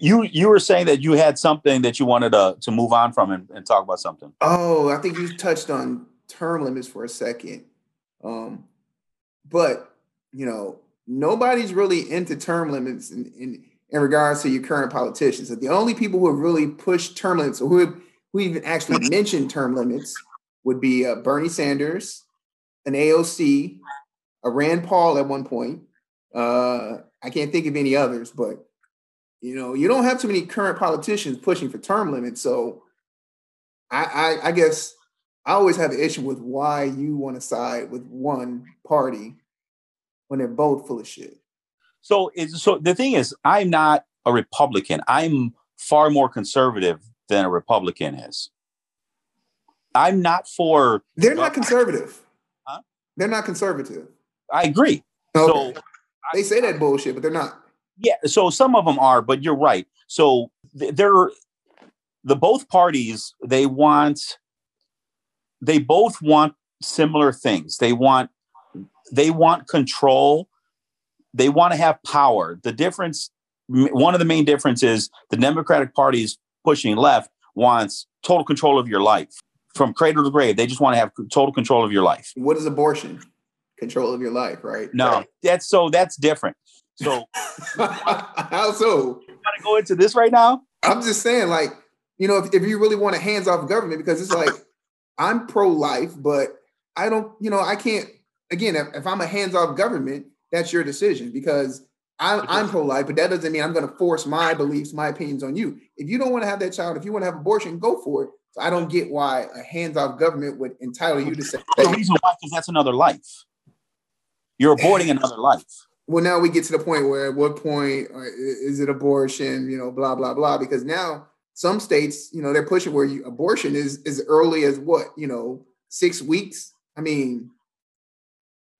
you you were saying that you had something that you wanted to to move on from and, and talk about something. Oh, I think you touched on term limits for a second. Um, but you know, nobody's really into term limits in, in, in regards to your current politicians. The only people who have really pushed term limits or who have, who even actually mentioned term limits would be uh, Bernie Sanders, an AOC, a Rand Paul at one point. Uh, I can't think of any others, but you know, you don't have too many current politicians pushing for term limits. So I, I, I guess I always have an issue with why you want to side with one party when they're both full of shit. So, so the thing is, I'm not a Republican. I'm far more conservative than a Republican is. I'm not for. They're not conservative. Huh? They're not conservative. I agree. Okay. So they say that bullshit, but they're not. Yeah. So some of them are, but you're right. So they're the both parties. They want. They both want similar things. They want. They want control. They want to have power. The difference. One of the main differences the Democratic Party is pushing left wants total control of your life from cradle to grave. They just want to have total control of your life. What is abortion? Control of your life, right? No, that's so that's different. So how so? You want to go into this right now? I'm just saying, like, you know, if, if you really want a hands off government, because it's like I'm pro life, but I don't, you know, I can't. Again, if, if I'm a hands off government, that's your decision because I'm, I'm pro life, but that doesn't mean I'm going to force my beliefs, my opinions on you. If you don't want to have that child, if you want to have abortion, go for it. So I don't get why a hands-off government would entitle you to say. The reason why, because that's another life. You're aborting another life. Well, now we get to the point where at what point uh, is it abortion? You know, blah blah blah. Because now some states, you know, they're pushing where you, abortion is as early as what you know, six weeks. I mean,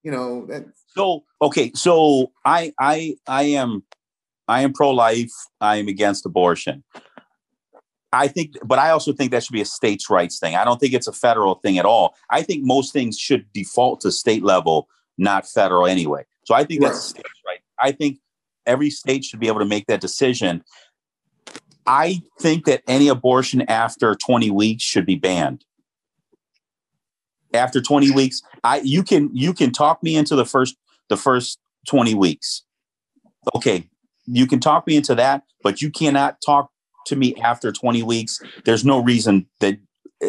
you know that. So okay, so I I I am I am pro life. I am against abortion. I think, but I also think that should be a states' rights thing. I don't think it's a federal thing at all. I think most things should default to state level, not federal anyway. So I think right. that's right. I think every state should be able to make that decision. I think that any abortion after 20 weeks should be banned. After 20 weeks, I you can you can talk me into the first the first 20 weeks. Okay, you can talk me into that, but you cannot talk to me after 20 weeks, there's no reason that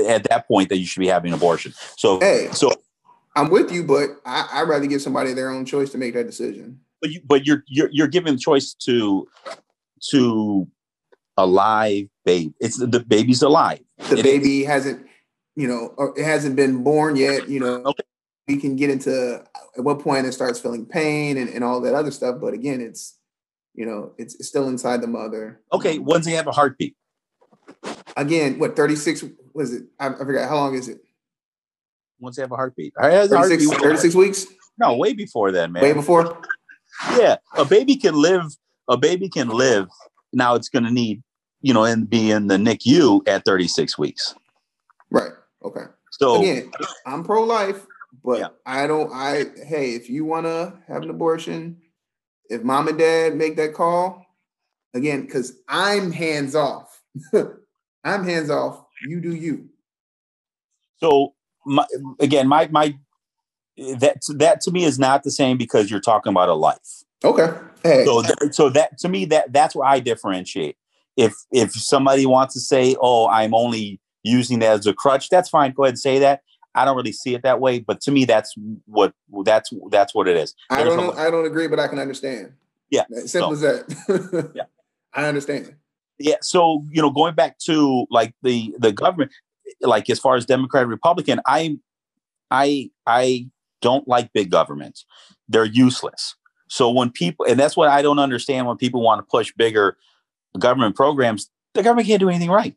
at that point that you should be having an abortion. So, hey, so I'm with you, but I, I'd rather give somebody their own choice to make that decision. But you, but you're you're you're giving the choice to to a live baby. It's the baby's alive. The it baby is. hasn't, you know, it hasn't been born yet. You know, okay. we can get into at what point it starts feeling pain and, and all that other stuff. But again, it's you know, it's, it's still inside the mother. Okay, once he have a heartbeat? Again, what 36 was it? I, I forgot how long is it? Once they have a heartbeat. 36, 36 weeks? No, way before then, man. Way before? Yeah. A baby can live, a baby can live. Now it's gonna need, you know, and be in the NICU at 36 weeks. Right. Okay. So again, I'm pro-life, but yeah. I don't I hey, if you wanna have an abortion, if mom and dad make that call, again, because I'm hands off. I'm hands off. You do you. So my, again, my my that that to me is not the same because you're talking about a life. Okay. Hey. So th- so that to me that that's where I differentiate. If if somebody wants to say, "Oh, I'm only using that as a crutch," that's fine. Go ahead and say that. I don't really see it that way, but to me, that's what that's that's what it is. I don't know, I don't agree, but I can understand. Yeah, simple so, as that. yeah, I understand. Yeah, so you know, going back to like the the government, like as far as Democrat Republican, I I I don't like big governments. They're useless. So when people, and that's what I don't understand when people want to push bigger government programs, the government can't do anything right.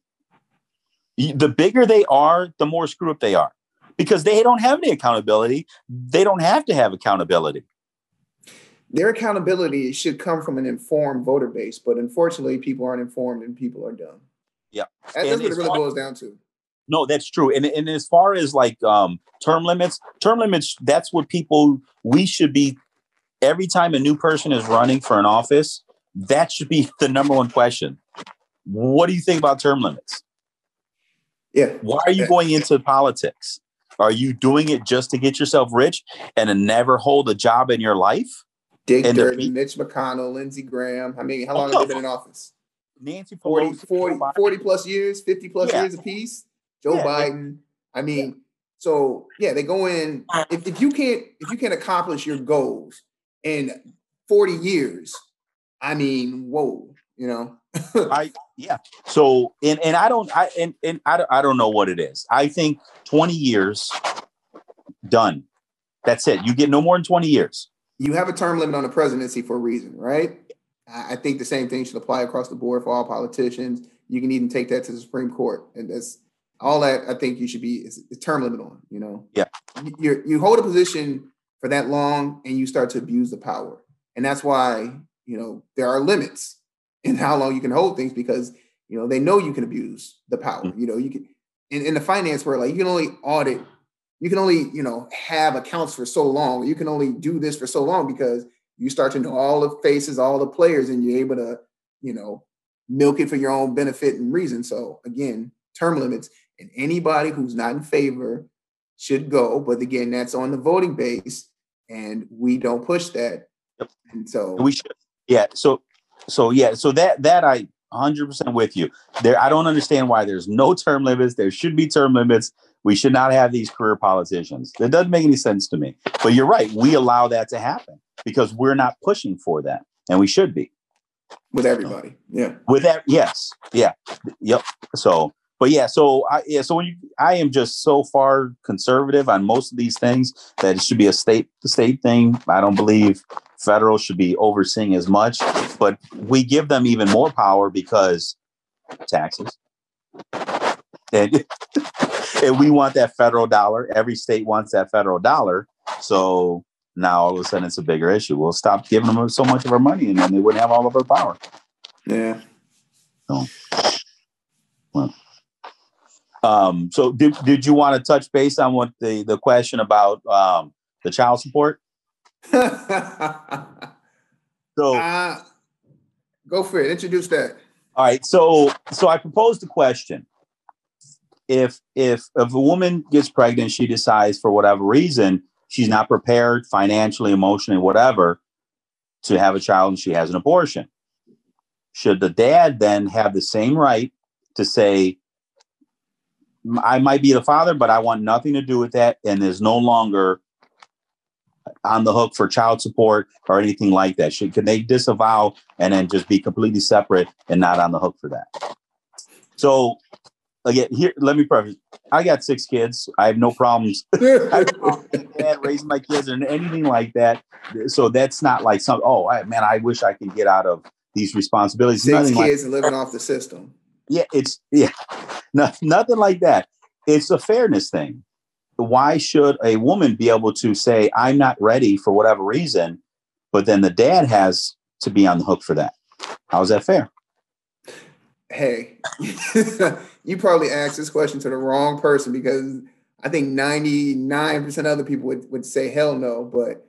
The bigger they are, the more screwed up they are because they don't have any accountability. They don't have to have accountability. Their accountability should come from an informed voter base, but unfortunately, people aren't informed and people are dumb. Yeah, that's what it really boils down to. No, that's true. And and as far as like um, term limits, term limits, that's what people we should be. Every time a new person is running for an office, that should be the number one question. What do you think about term limits? Yeah. Why are you going into politics? Are you doing it just to get yourself rich and to never hold a job in your life? Dick And Durbin, Mitch McConnell, Lindsey Graham. I mean, how long have they been in office? Nancy 40, Pelosi, 40, Joe Biden. 40 plus years, 50 plus Yeah. years apiece. Joe Yeah. Biden. I mean, so yeah, they go in. Uh. If, if you can't if you can't accomplish your goals in 40 years, I mean, whoa, you know. I yeah. So and and I don't I and and I don't, I don't know what it is. I think 20 years done. That's it. You get no more than 20 years. you have a term limit on the presidency for a reason, right? I I think the same thing should apply across the board for all politicians. You can even take that to the Supreme Court, and that's all that I think you should be is term limit on. You know, Yeah. you you hold a position for that long, and you start to abuse the power, and that's why you know there are limits in how long you can hold things because you know they know you can abuse the power. Mhm. You know, you can in, in the finance world, like you can only audit you can only you know have accounts for so long you can only do this for so long because you start to know all the faces all the players and you're able to you know milk it for your own benefit and reason so again term limits and anybody who's not in favor should go but again that's on the voting base and we don't push that Yep. and so We should. Yeah. So so yeah. So that that I 100% with you. There I don't understand why there's no term limits. There should be term limits. We should not have these career politicians. That doesn't make any sense to me. But you're right. We allow that to happen because we're not pushing for that, and we should be. with everybody yeah With that, yes, yeah, yep. So, but yeah, so I yeah, so when you, I am just so far conservative on most of these things that it should be a state to state thing. I don't believe federal should be overseeing as much, but we give them even more power because taxes, and and we want that federal dollar. Every state wants that federal dollar, so. Now all of a sudden it's a bigger issue. We'll stop giving them so much of our money, and then they wouldn't have all of our power. yeah Um, so did, did you want to touch base on what the, the question about um, the child support? So, uh, go for it introduce that all right. So, so I proposed a question. If, if, if a woman gets pregnant, she decides for whatever reason, she's not prepared financially, emotionally, whatever, to have a child and she has an abortion. Should the dad then have the same right to say, I might be the father, but I want nothing to do with that, and is no longer on the hook for child support or anything like that? Should can they disavow and then just be completely separate and not on the hook for that? So again, here let me preface. I got six kids. I have no problems I have no problems dad raising my kids and anything like that. So that's not like some. Oh I, man, I wish I could get out of these responsibilities. six Nothing kids and living off the system yeah, it's yeah, no, nothing like that. It's a fairness thing. Why should a woman be able to say, I'm not ready for whatever reason, but then the dad has to be on the hook for that? How's that fair? hey, you probably asked this question to the wrong person because I think 99% of other people would, would say hell no, but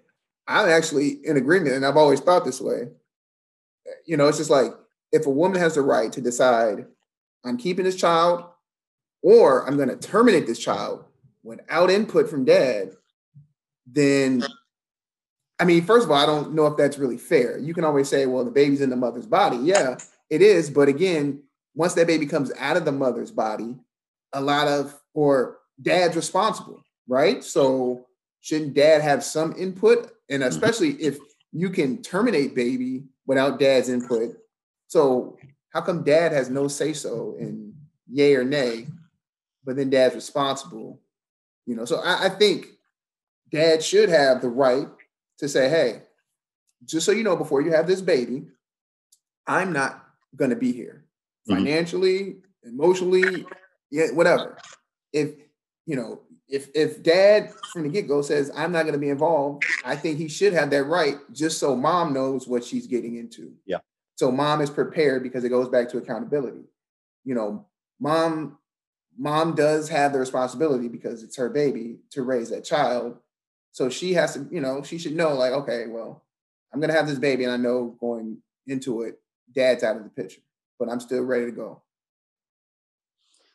I'm actually in agreement and I've always thought this way. You know, it's just like if a woman has the right to decide, I'm keeping this child or I'm going to terminate this child without input from dad, then I mean, first of all, I don't know if that's really fair. You can always say, well, the baby's in the mother's body. Yeah, it is. But again, once that baby comes out of the mother's body, a lot of, or dad's responsible, right? So shouldn't dad have some input? And mm-hmm. especially if you can terminate baby without dad's input. So how come dad has no say so in yay or nay, but then dad's responsible? You know, so I, I think dad should have the right to say, hey, just so you know, before you have this baby, I'm not going to be here Mhm. financially, emotionally, yeah, whatever. If you know, if if dad from the get go says I'm not going to be involved, I think he should have that right, just so mom knows what she's getting into. Yeah. So mom is prepared because it goes back to accountability. You know, mom mom does have the responsibility because it's her baby to raise that child. So she has to, you know, she should know, like, okay, well, I'm gonna have this baby, and I know going into it, dad's out of the picture. But I'm still ready to go.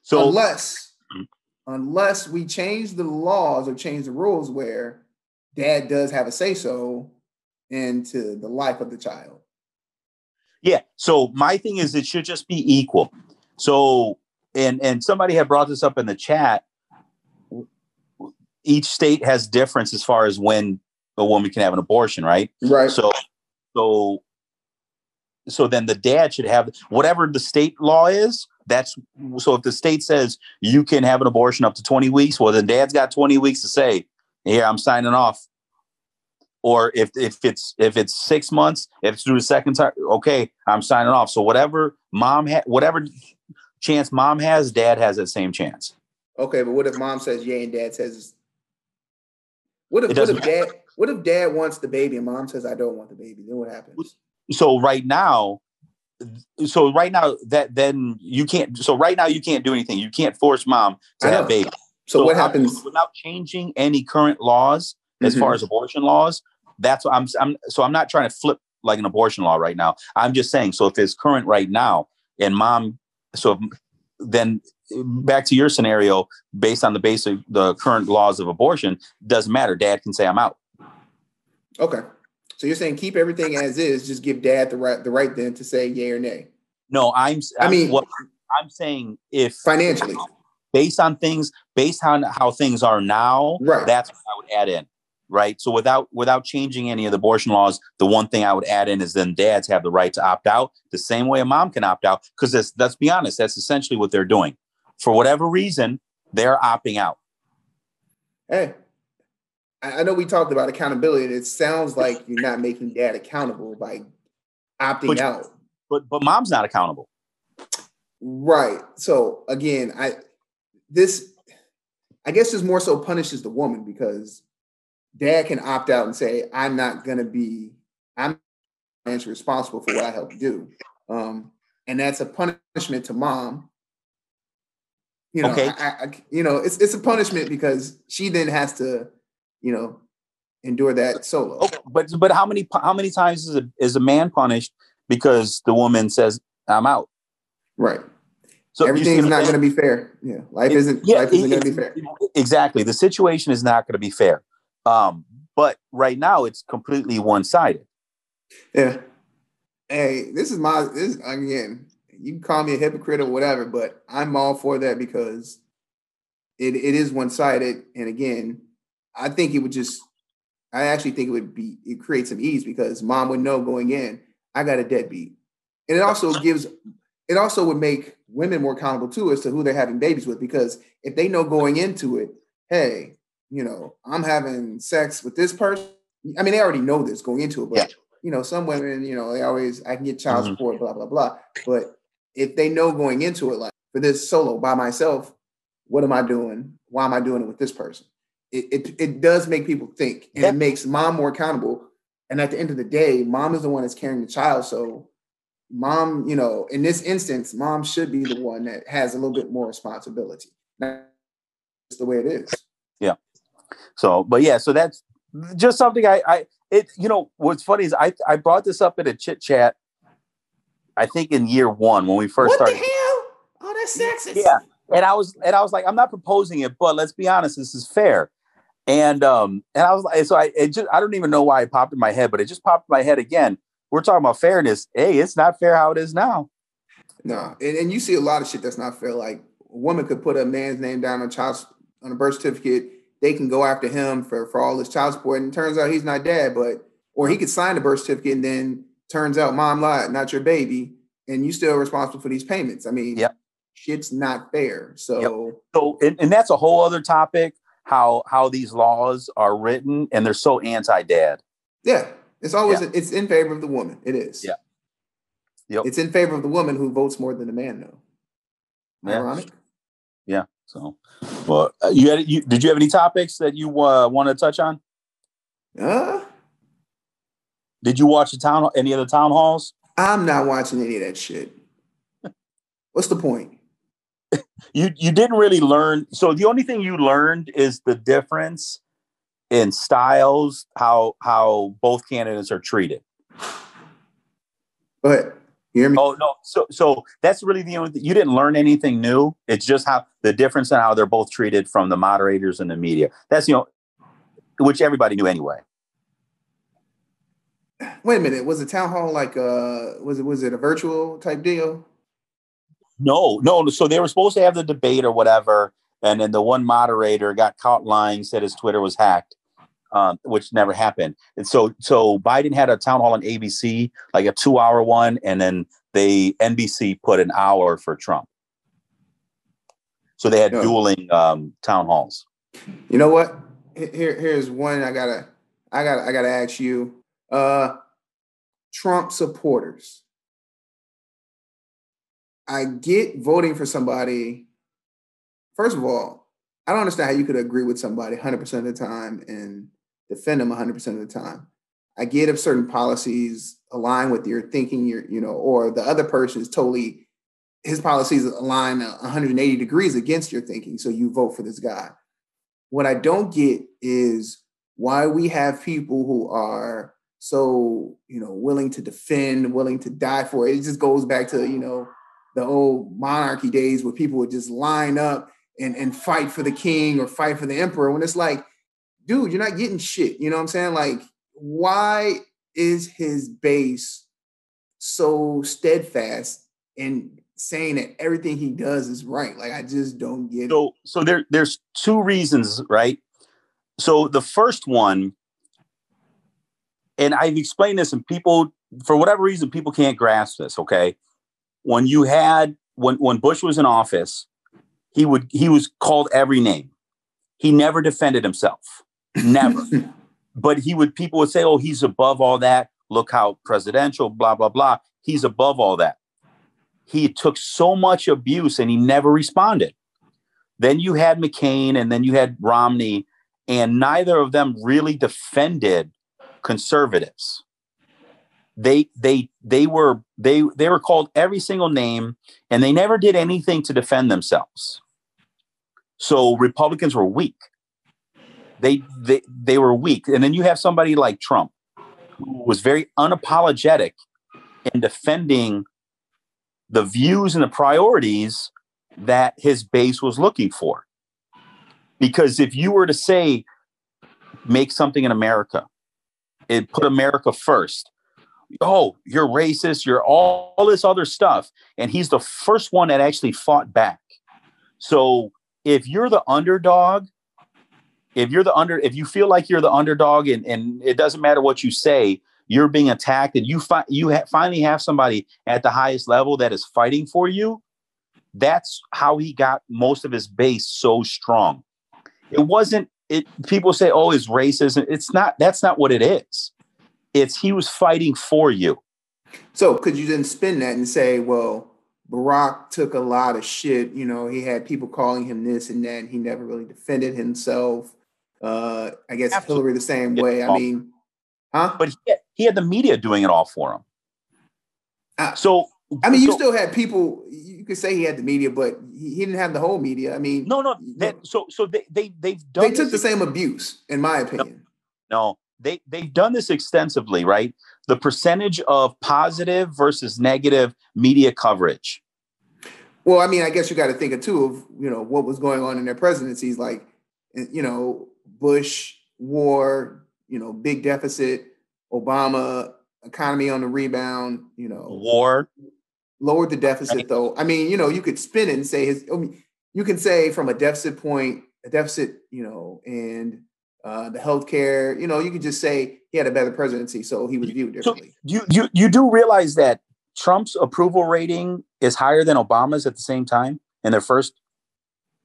So unless mm-hmm. unless we change the laws or change the rules where dad does have a say so into the life of the child. Yeah. So my thing is it should just be equal. So and and somebody had brought this up in the chat. Each state has difference as far as when a woman can have an abortion, right? Right. So so so then the dad should have whatever the state law is. That's so if the state says you can have an abortion up to 20 weeks, well then dad's got 20 weeks to say, here, I'm signing off. Or if if it's if it's six months, if it's through the second time, okay, I'm signing off. So whatever mom had whatever chance mom has, dad has that same chance. Okay, but what if mom says yay and dad says what if what if dad what if dad wants the baby and mom says I don't want the baby? Then what happens? So right now, so right now that then you can't. So right now you can't do anything. You can't force mom to have baby. So, so what happens without changing any current laws as mm-hmm. far as abortion laws? That's what I'm. I'm. So I'm not trying to flip like an abortion law right now. I'm just saying. So if it's current right now, and mom, so then back to your scenario, based on the basic the current laws of abortion, doesn't matter. Dad can say I'm out. Okay. So you're saying keep everything as is, just give dad the right the right then to say yay or nay. No, I'm. I mean, what I'm saying if financially, based on things, based on how things are now, right. that's what I would add in. Right. So without without changing any of the abortion laws, the one thing I would add in is then dads have the right to opt out the same way a mom can opt out. Because let's be honest, that's essentially what they're doing. For whatever reason, they're opting out. Hey, I know we talked about accountability, and it sounds like you're not making dad accountable by opting but, out. But but mom's not accountable. Right. So again, I this I guess this more so punishes the woman because dad can opt out and say, I'm not gonna be I'm responsible for what I helped do. Um, and that's a punishment to mom. You know, okay. I, I, you know, it's it's a punishment because she then has to you know, endure that solo. Okay, but but how many how many times is a is a man punished because the woman says I'm out? Right. So everything's not going to be fair. Yeah, life is isn't yeah, life isn't going to be fair. Exactly, the situation is not going to be fair. Um, but right now it's completely one sided. Yeah. Hey, this is my this again. You can call me a hypocrite or whatever, but I'm all for that because it, it is one sided. And again, I think it would just, I actually think it would be, it creates some ease because mom would know going in, I got a deadbeat. And it also gives, it also would make women more accountable too as to who they're having babies with because if they know going into it, hey, you know, I'm having sex with this person. I mean, they already know this going into it, but yeah. you know, some women, you know, they always I can get child mm-hmm. support, blah blah blah. But if they know going into it, like for this solo by myself, what am I doing? Why am I doing it with this person? it, it, it does make people think and it makes mom more accountable. And at the end of the day, mom is the one that's carrying the child. So mom, you know, in this instance, mom should be the one that has a little bit more responsibility. That's the way it is. Yeah. So, but yeah, so that's just something I, I, it, you know, what's funny is I, I brought this up in a chit chat. I think in year one when we first what started. The hell? Oh, that's sexist. Yeah, and I was, and I was like, I'm not proposing it, but let's be honest, this is fair. And um, and I was like, so I it just I don't even know why it popped in my head, but it just popped in my head again. We're talking about fairness. Hey, it's not fair how it is now. No, and, and you see a lot of shit that's not fair. Like a woman could put a man's name down on child on a birth certificate. They can go after him for for all his child support, and turns out he's not dad, but or he could sign the birth certificate and then turns out mom lied, not your baby, and you still responsible for these payments. I mean, yep. shit's not fair. So, yep. so and, and that's a whole other topic how how these laws are written and they're so anti-dad. Yeah, it's always yeah. it's in favor of the woman. It is. Yeah. Yep. It's in favor of the woman who votes more than the man, though. Yeah. Ironic. Yeah. So, well, uh, you had you did you have any topics that you uh, want to touch on? Uh Did you watch the town any of the town halls? I'm not watching any of that shit. What's the point? you you didn't really learn. So the only thing you learned is the difference in styles, how how both candidates are treated. But you hear me? Oh no, so so that's really the only. Thing. You didn't learn anything new. It's just how the difference in how they're both treated from the moderators and the media. That's you know, which everybody knew anyway. Wait a minute. Was the town hall like uh was it was it a virtual type deal? No, no. So they were supposed to have the debate or whatever, and then the one moderator got caught lying, said his Twitter was hacked, um, which never happened. And so, so Biden had a town hall on ABC, like a two-hour one, and then they NBC put an hour for Trump. So they had yeah. dueling um, town halls. You know what? Here, here's one I gotta, I gotta, I gotta ask you. Uh, Trump supporters. I get voting for somebody. First of all, I don't understand how you could agree with somebody 100% of the time and defend them 100% of the time. I get if certain policies align with your thinking, your, you know, or the other person is totally, his policies align 180 degrees against your thinking. So you vote for this guy. What I don't get is why we have people who are so, you know, willing to defend, willing to die for it. It just goes back to, you know, the old monarchy days where people would just line up and, and fight for the king or fight for the emperor when it's like, dude, you're not getting shit. You know what I'm saying? Like, why is his base so steadfast in saying that everything he does is right? Like, I just don't get so, it. So there, there's two reasons, right? So the first one, and I've explained this, and people, for whatever reason, people can't grasp this. Okay, when you had when when Bush was in office, he would he was called every name. He never defended himself. Never. but he would people would say, "Oh, he's above all that. Look how presidential, blah blah blah. He's above all that." He took so much abuse and he never responded. Then you had McCain and then you had Romney, and neither of them really defended conservatives they they they were they they were called every single name and they never did anything to defend themselves so republicans were weak they they they were weak and then you have somebody like trump who was very unapologetic in defending the views and the priorities that his base was looking for because if you were to say make something in america it put america first oh, you're racist, you're all, all this other stuff. And he's the first one that actually fought back. So if you're the underdog, if you're the under, if you feel like you're the underdog and, and it doesn't matter what you say, you're being attacked and you find you ha- finally have somebody at the highest level that is fighting for you. That's how he got most of his base so strong. It wasn't it people say, oh, it's racism. It's not, that's not what it is. It's he was fighting for you. So could you then spin that and say, well, Barack took a lot of shit. You know, he had people calling him this and that. And he never really defended himself. Uh, I guess Absolutely. Hillary the same way. I mean, huh? But he had, he had the media doing it all for him. Uh, so I mean, you so, still had people. You could say he had the media, but he, didn't have the whole media. I mean, no, no. That, so, so they they they've done. They took the same abuse, in my opinion. No, no, they they've done this extensively, right? The percentage of positive versus negative media coverage. Well, I mean, I guess you got to think of too of you know what was going on in their presidencies, like you know Bush war, you know big deficit, Obama economy on the rebound, you know war lowered the deficit right. though. I mean, you know, you could spin it and say his. I mean, you can say from a deficit point, a deficit, you know, and uh, the healthcare. You know, you could just say he had a better presidency, so he was viewed differently. So you you you do realize that Trump's approval rating is higher than Obama's at the same time in their first.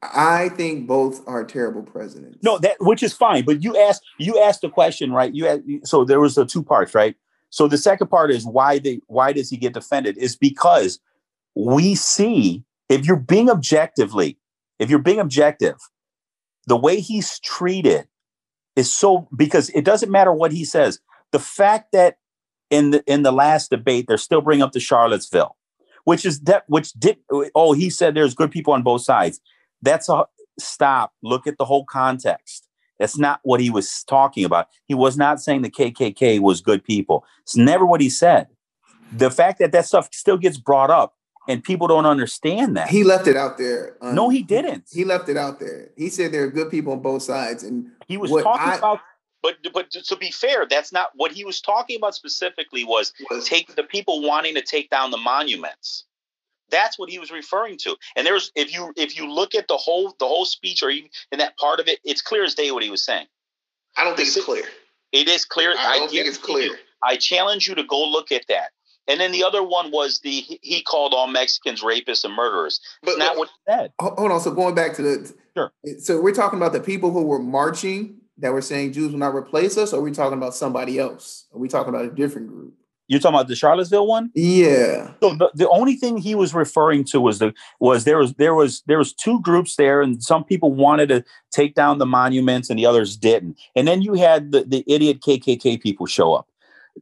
I think both are terrible presidents. No, that which is fine. But you asked you asked the question right. You asked, so there was the two parts, right? So the second part is why they why does he get defended? Is because we see if you're being objectively, if you're being objective, the way he's treated is so because it doesn't matter what he says. The fact that in the in the last debate they're still bringing up the Charlottesville, which is that which did oh he said there's good people on both sides. That's a stop. Look at the whole context. That's not what he was talking about. He was not saying the KKK was good people. It's never what he said. the fact that that stuff still gets brought up and people don't understand that. He left it out there. Um, no, he didn't. He left it out there. He said there are good people on both sides, and he was talking I, about. But but to be fair, that's not what he was talking about specifically. Was, was take the people wanting to take down the monuments. That's what he was referring to. And there's if you if you look at the whole the whole speech or even in that part of it, it's clear as day what he was saying. I don't think it's clear. It is clear. I don't I think it's clear. I challenge you to go look at that. And then the other one was the he called all Mexicans rapists and murderers. But not what he said. Hold on. So going back to the sure. So we're talking about the people who were marching that were saying Jews will not replace us, or are we talking about somebody else? Are we talking about a different group? You're talking about the Charlottesville one? Yeah. So the, the only thing he was referring to was the was there was there was there was two groups there, and some people wanted to take down the monuments and the others didn't. And then you had the, the idiot KKK people show up.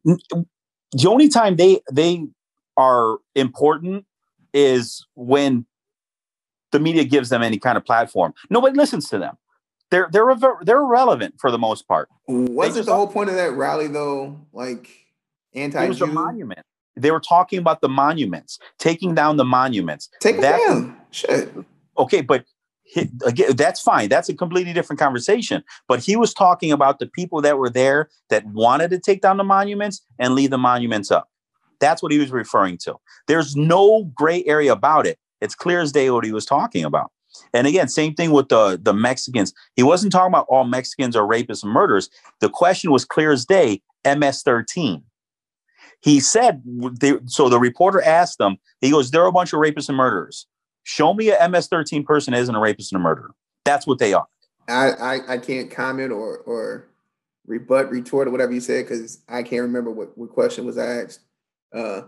The only time they they are important is when the media gives them any kind of platform. Nobody listens to them. They're they're they're irrelevant for the most part. Wasn't the whole point of that rally though? Like anti It was a monument. They were talking about the monuments, taking down the monuments. Take that, down. Shit. Okay, but he, again, that's fine. That's a completely different conversation. But he was talking about the people that were there that wanted to take down the monuments and leave the monuments up. That's what he was referring to. There's no gray area about it. It's clear as day what he was talking about. And again, same thing with the, the Mexicans. He wasn't talking about all Mexicans are rapists and murderers. The question was clear as day MS 13. He said, they, so the reporter asked him, he goes, There are a bunch of rapists and murderers. Show me a MS 13 person isn't a rapist and a murderer. That's what they are. I, I, I can't comment or, or rebut, retort, or whatever you said, because I can't remember what, what question was asked. Uh,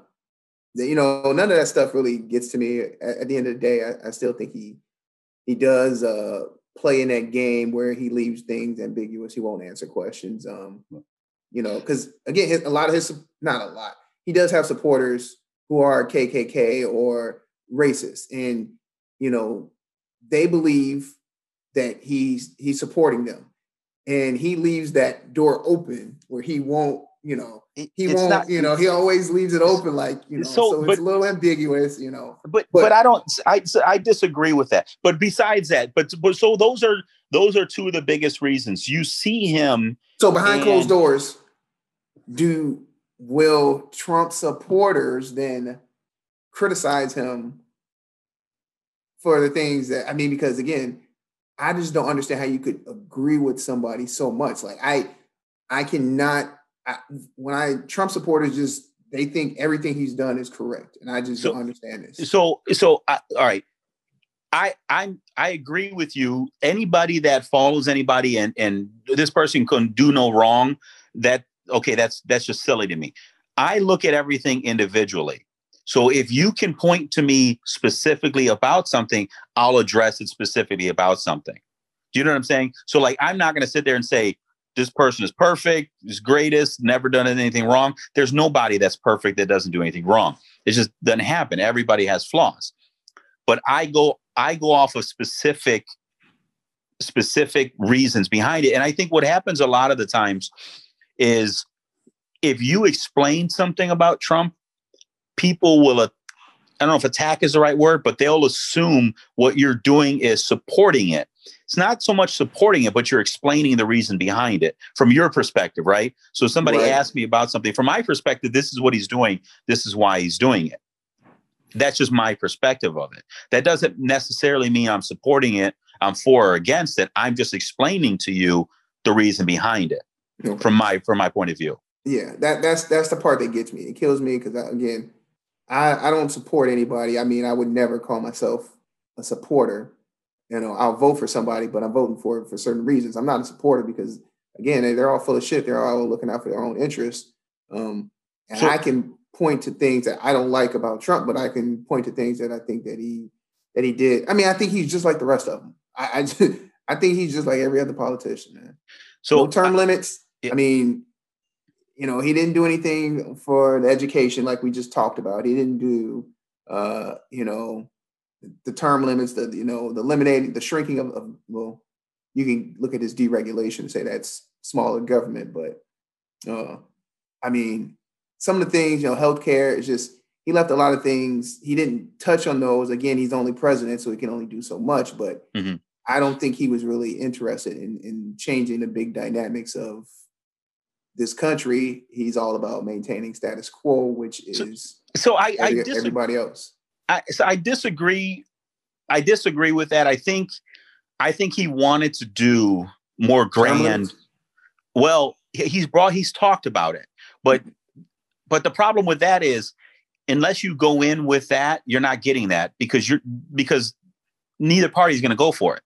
you know, none of that stuff really gets to me. At, at the end of the day, I, I, still think he he does uh, play in that game where he leaves things ambiguous. He won't answer questions. Um, you know, because again, his, a lot of his not a lot. He does have supporters who are KKK or racist, and you know, they believe that he's he's supporting them, and he leaves that door open where he won't, you know, he it's won't, not, you know, he always leaves it open, like you know, so, so but, it's a little ambiguous, you know. But, but but I don't, I I disagree with that. But besides that, but but so those are those are two of the biggest reasons you see him. So behind and, closed doors, do will Trump supporters then criticize him for the things that I mean? Because again, I just don't understand how you could agree with somebody so much. Like I, I cannot. I, when I Trump supporters just they think everything he's done is correct, and I just so, don't understand this. So, so uh, all right. I I I agree with you. Anybody that follows anybody and and this person can do no wrong, that okay, that's that's just silly to me. I look at everything individually. So if you can point to me specifically about something, I'll address it specifically about something. Do you know what I'm saying? So like I'm not going to sit there and say this person is perfect, is greatest, never done anything wrong. There's nobody that's perfect that doesn't do anything wrong. It just doesn't happen. Everybody has flaws. But I go I go off of specific specific reasons behind it. And I think what happens a lot of the times is if you explain something about Trump, people will, I don't know if attack is the right word, but they'll assume what you're doing is supporting it. It's not so much supporting it, but you're explaining the reason behind it from your perspective, right? So somebody right. asked me about something. From my perspective, this is what he's doing. This is why he's doing it. That's just my perspective of it. That doesn't necessarily mean I'm supporting it, I'm for or against it. I'm just explaining to you the reason behind it okay. from my from my point of view. Yeah, that that's that's the part that gets me. It kills me because again, I I don't support anybody. I mean, I would never call myself a supporter. You know, I'll vote for somebody, but I'm voting for it for certain reasons. I'm not a supporter because again, they're all full of shit. They're all looking out for their own interests. Um, and so, I can point to things that I don't like about Trump, but I can point to things that I think that he that he did. I mean, I think he's just like the rest of them. I I, just, I think he's just like every other politician, man. So no term limits. Yeah. I mean, you know, he didn't do anything for the education like we just talked about. He didn't do, uh, you know, the term limits, the you know, the eliminating, the shrinking of, of well, you can look at his deregulation and say that's smaller government, but uh, I mean, some of the things, you know, healthcare is just he left a lot of things. He didn't touch on those. Again, he's only president, so he can only do so much. But mm-hmm. I don't think he was really interested in, in changing the big dynamics of this country. He's all about maintaining status quo, which is so, so I, every, I dis- everybody else. I, so I disagree. I disagree with that. I think I think he wanted to do more grand. Well, he's brought he's talked about it, but but the problem with that is unless you go in with that, you're not getting that because you're because neither party is going to go for it.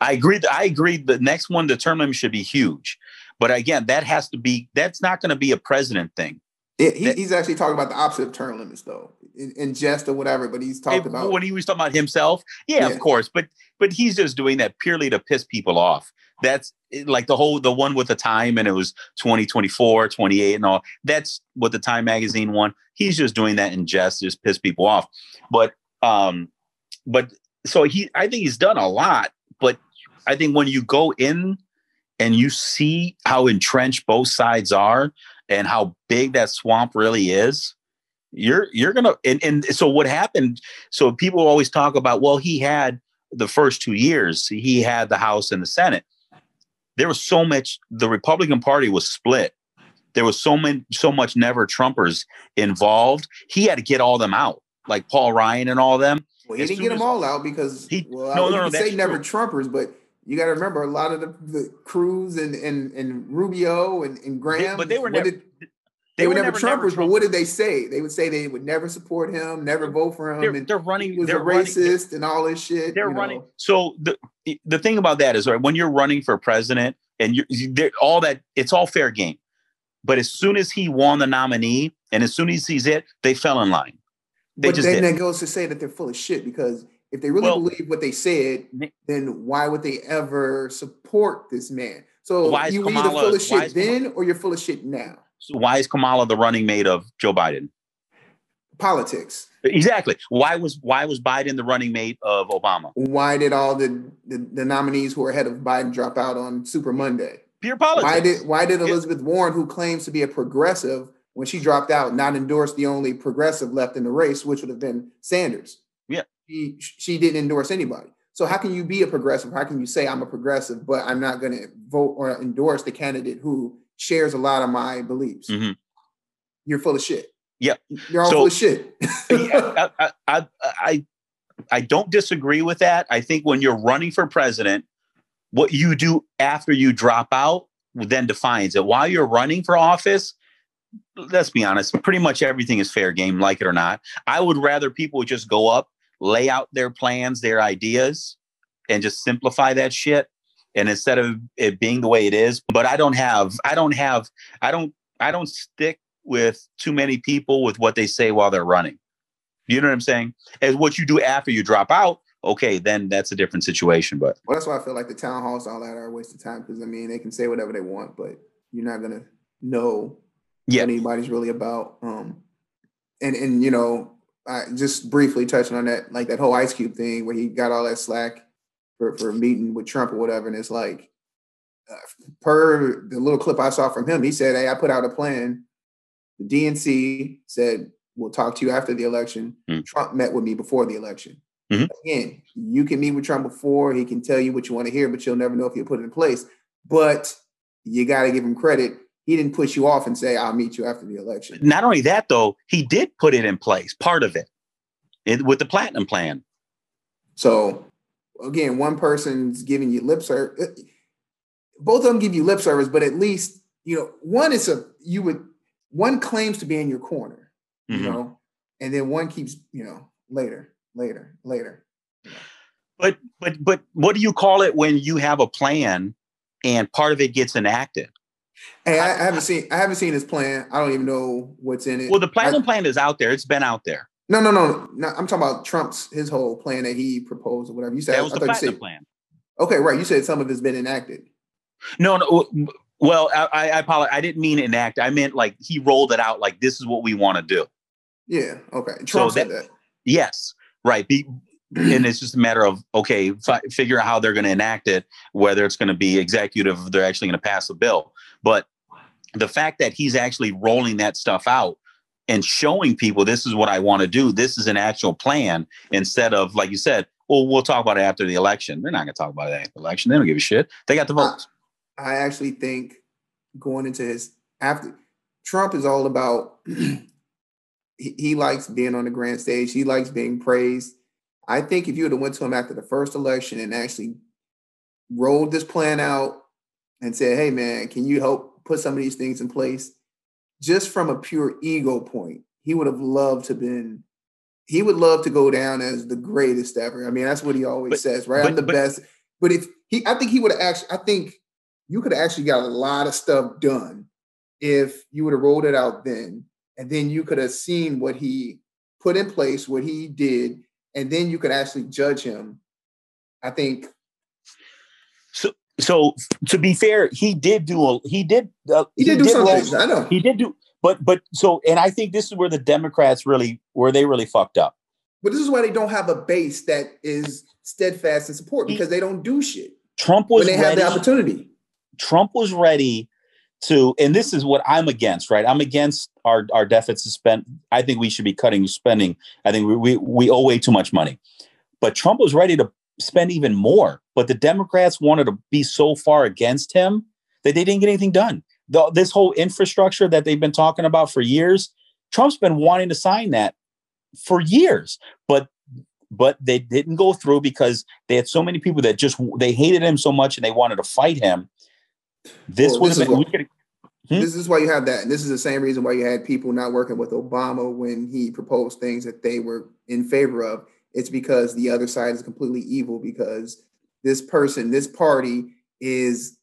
I agree. I agree. The next one, the term limit should be huge, but again, that has to be. That's not going to be a president thing. He, he's actually talking about the opposite of term limits, though, in, in jest or whatever. But he's talking about when he was talking about himself. Yeah, yeah, of course, but but he's just doing that purely to piss people off. That's like the whole the one with the time and it was 2024 28 and all that's what the time magazine won he's just doing that in jest just piss people off but um but so he i think he's done a lot but i think when you go in and you see how entrenched both sides are and how big that swamp really is you're you're gonna and, and so what happened so people always talk about well he had the first two years he had the house and the senate. There was so much the republican party was split. There was so many so much never trumpers involved. He had to get all them out like paul ryan and all them. Well he didn't get them all out because he well no, no, no, say never true. trumpers but you got to remember a lot of the, the Cruz and, and and Rubio and, and Graham. but they were never. Did, they, they were, never, never Trumpers, never but what did they say? They would say they would never support him, never vote for him. They're, and they're running. He was they're a racist running, and all this shit. They're running. Know. So the the thing about that is, right, when you're running for president and you're all that, it's all fair game. But as soon as he won the nominee, and as soon as he's it, they fell in line. They but just then did. that goes to say that they're full of shit because if they really well, believe what they said, then why would they ever support this man? So why you Kamala, either full of shit then or you're full of shit now. So why is Kamala the running mate of Joe Biden? Politics. Exactly. Why was why was Biden the running mate of Obama? Why did all the, the, the nominees who are ahead of Biden drop out on Super Monday? Pure politics. Why did why did Elizabeth Warren, who claims to be a progressive, when she dropped out, not endorse the only progressive left in the race, which would have been Sanders? Yeah. She she didn't endorse anybody. So how can you be a progressive? How can you say I'm a progressive, but I'm not going to vote or endorse the candidate who shares a lot of my beliefs. Mm-hmm. You're full of shit. Yeah, you're all so, full of shit. I, I, I, I, I don't disagree with that. I think when you're running for president, what you do after you drop out then defines it. While you're running for office, let's be honest, pretty much everything is fair game, like it or not. I would rather people just go up, lay out their plans, their ideas, and just simplify that shit. And instead of it being the way it is but i don't have i don't have i don't i don't stick with too many people with what they say while they're running. You know what i'm saying? And what you do after you drop out okay then that's a different situation but. Well that's why i feel like the town halls all that are a waste of time because i mean they can say whatever they want but you're not going to know yeah. what anybody's really about um and and you know I just briefly touching on that, like that whole Ice Cube thing where he got all that slack for, for meeting with Trump or whatever. And it's like, uh, per the little clip I saw from him, he said, Hey, I put out a plan. The DNC said, We'll talk to you after the election. Mm. Trump met with me before the election. Mm-hmm. Again, you can meet with Trump before, he can tell you what you want to hear, but you'll never know if he'll put it in place. But you got to give him credit. He didn't push you off and say, I'll meet you after the election. Not only that, though, he did put it in place, part of it, it with the platinum plan. So again, one person's giving you lip service. Uh, both of them give you lip service, but at least you know one is a you would one claims to be in your corner, mm-hmm. you know, and then one keeps you know later, later, later. But but but what do you call it when you have a plan and part of it gets enacted? Hey, I, I haven't seen I haven't seen his plan. I don't even know what's in it. Well, the platinum plan is out there. It's been out there. No, no, no, no. I'm talking about Trump's his whole plan that he proposed or whatever. You said that was I the platinum said, plan. Okay, right. You said some of it's been enacted. No, no. Well, I, I apologize. I didn't mean enact. I meant like he rolled it out. Like this is what we want to do. Yeah. Okay. Trump so said that, that. Yes. Right. Be, and it's just a matter of okay, fi- figure out how they're going to enact it, whether it's going to be executive, they're actually going to pass a bill. But the fact that he's actually rolling that stuff out and showing people this is what I want to do. This is an actual plan instead of like you said, well, we'll talk about it after the election. They're not going to talk about it after the election. They don't give a shit. They got the votes. I, actually think going into his after Trump is all about he, he likes being on the grand stage. He likes being praised. I think if you would have went to him after the first election and actually rolled this plan out and said, "Hey, man, can you help put some of these things in place?" Just from a pure ego point, he would have loved to been. He would love to go down as the greatest ever. I mean, that's what he always but, says, right? But, I'm the but, best. But if he, I think he would have actually. I think you could have actually got a lot of stuff done if you would have rolled it out then, and then you could have seen what he put in place, what he did, and then you could actually judge him. I think. So, so to be fair, he did do a he did uh, he, he, did do did something. Roll, I know he did do, but but so and I think this is where the Democrats really where they really fucked up. But this is why they don't have a base that is steadfast in support because he, they don't do shit. Trump was when they ready, have the opportunity. Trump was ready to, and this is what I'm against, right? I'm against our our deficit spent. I think we should be cutting spending. I think we, we we owe way too much money. But Trump was ready to spend even more. But the Democrats wanted to be so far against him that they didn't get anything done. The, this whole infrastructure that they've been talking about for years, Trump's been wanting to sign that for years, but but they didn't go through because they had so many people that just they hated him so much and they wanted to fight him this well, would have been. Could, hmm? This is why you have that. And this is the same reason why you had people not working with Obama when he proposed things that they were in favor of. It's because the other side is completely evil because this person, this party is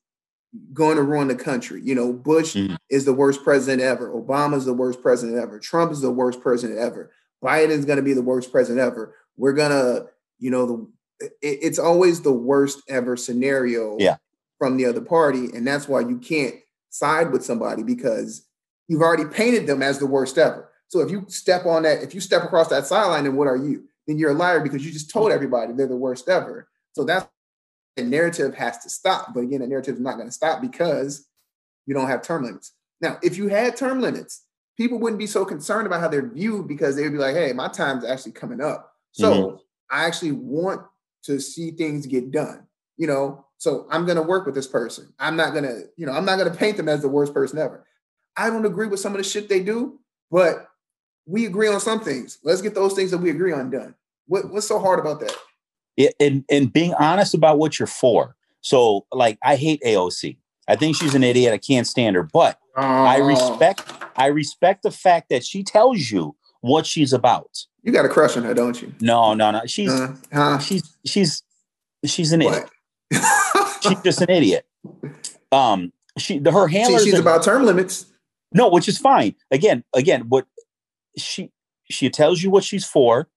going to ruin the country. You know, Bush mm-hmm. is the worst president ever. Obama is the worst president ever. Trump is the worst president ever. Biden's going to be the worst president ever. We're going to, you know, the it, it's always the worst ever scenario. Yeah from the other party. And that's why you can't side with somebody because you've already painted them as the worst ever. So if you step on that, if you step across that sideline, then what are you? Then you're a liar because you just told everybody they're the worst ever. So that's the narrative has to stop. But again, the narrative is not going to stop because you don't have term limits. Now, if you had term limits, people wouldn't be so concerned about how they're viewed because they would be like, hey, my time's actually coming up. So mm-hmm. I actually want to see things get done. You know, so I'm going to work with this person. I'm not going to, you know, I'm not going to paint them as the worst person ever. I don't agree with some of the shit they do, but we agree on some things. Let's get those things that we agree on done. What, what's so hard about that? And, and being honest about what you're for. So, like, I hate AOC. I think she's an idiot. I can't stand her, but oh. I respect I respect the fact that she tells you what she's about. You got a crush on her, don't you? No, no, no. She's uh, huh? she's she's she's an what? idiot she's just an idiot. Um, she the, her handler. she's about term limits. No, which is fine. Again, again, what she she tells you what she's for,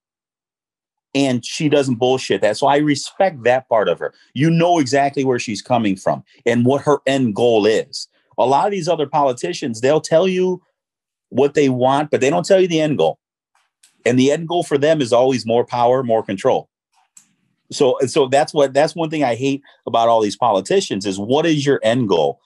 and she doesn't bullshit that. So I respect that part of her. You know exactly where she's coming from and what her end goal is. A lot of these other politicians, they'll tell you what they want, but they don't tell you the end goal. And the end goal for them is always more power, more control. So so that's what that's one thing I hate about all these politicians is what is your end goal?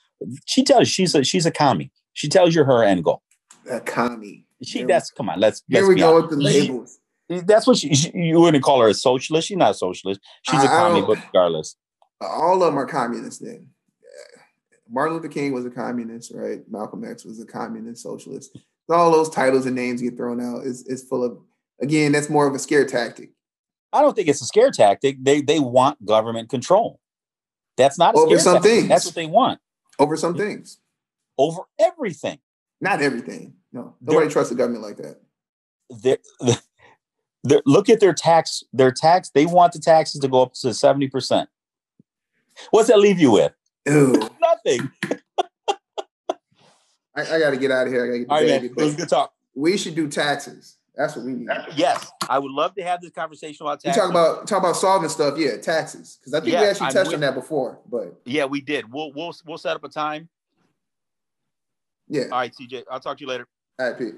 She tells you she's a she's a commie. She tells you her end goal. A commie. She that's come on. Let's here let's we go honest. with the labels. That's what she, she, you wouldn't call her a socialist. She's not a socialist. She's a commie, but regardless, all of them are communists. Then Martin Luther King was a communist, right? Malcolm X was a communist, socialist. All those titles and names get thrown out is is full of again. That's more of a scare tactic. I don't think it's a scare tactic. They they want government control. That's not over some tactic. things. That's what they want. Over some things. Over everything. Not everything. No, nobody they're, trusts the government like that. They're, look at their tax. Their tax. They want the taxes to go up to seventy percent. What's that leave you with? Nothing. I, I got to get out of here. I got to get All right, man. It was good talk. We should do taxes. That's what we need. Yes, I would love to have this conversation about taxes. You talk about talk about solving stuff, yeah, taxes. Because I think yes, we actually touched on that before, but yeah, we did. We'll we'll we'll set up a time. Yeah. All right, CJ. I'll talk to you later. All right, Pete.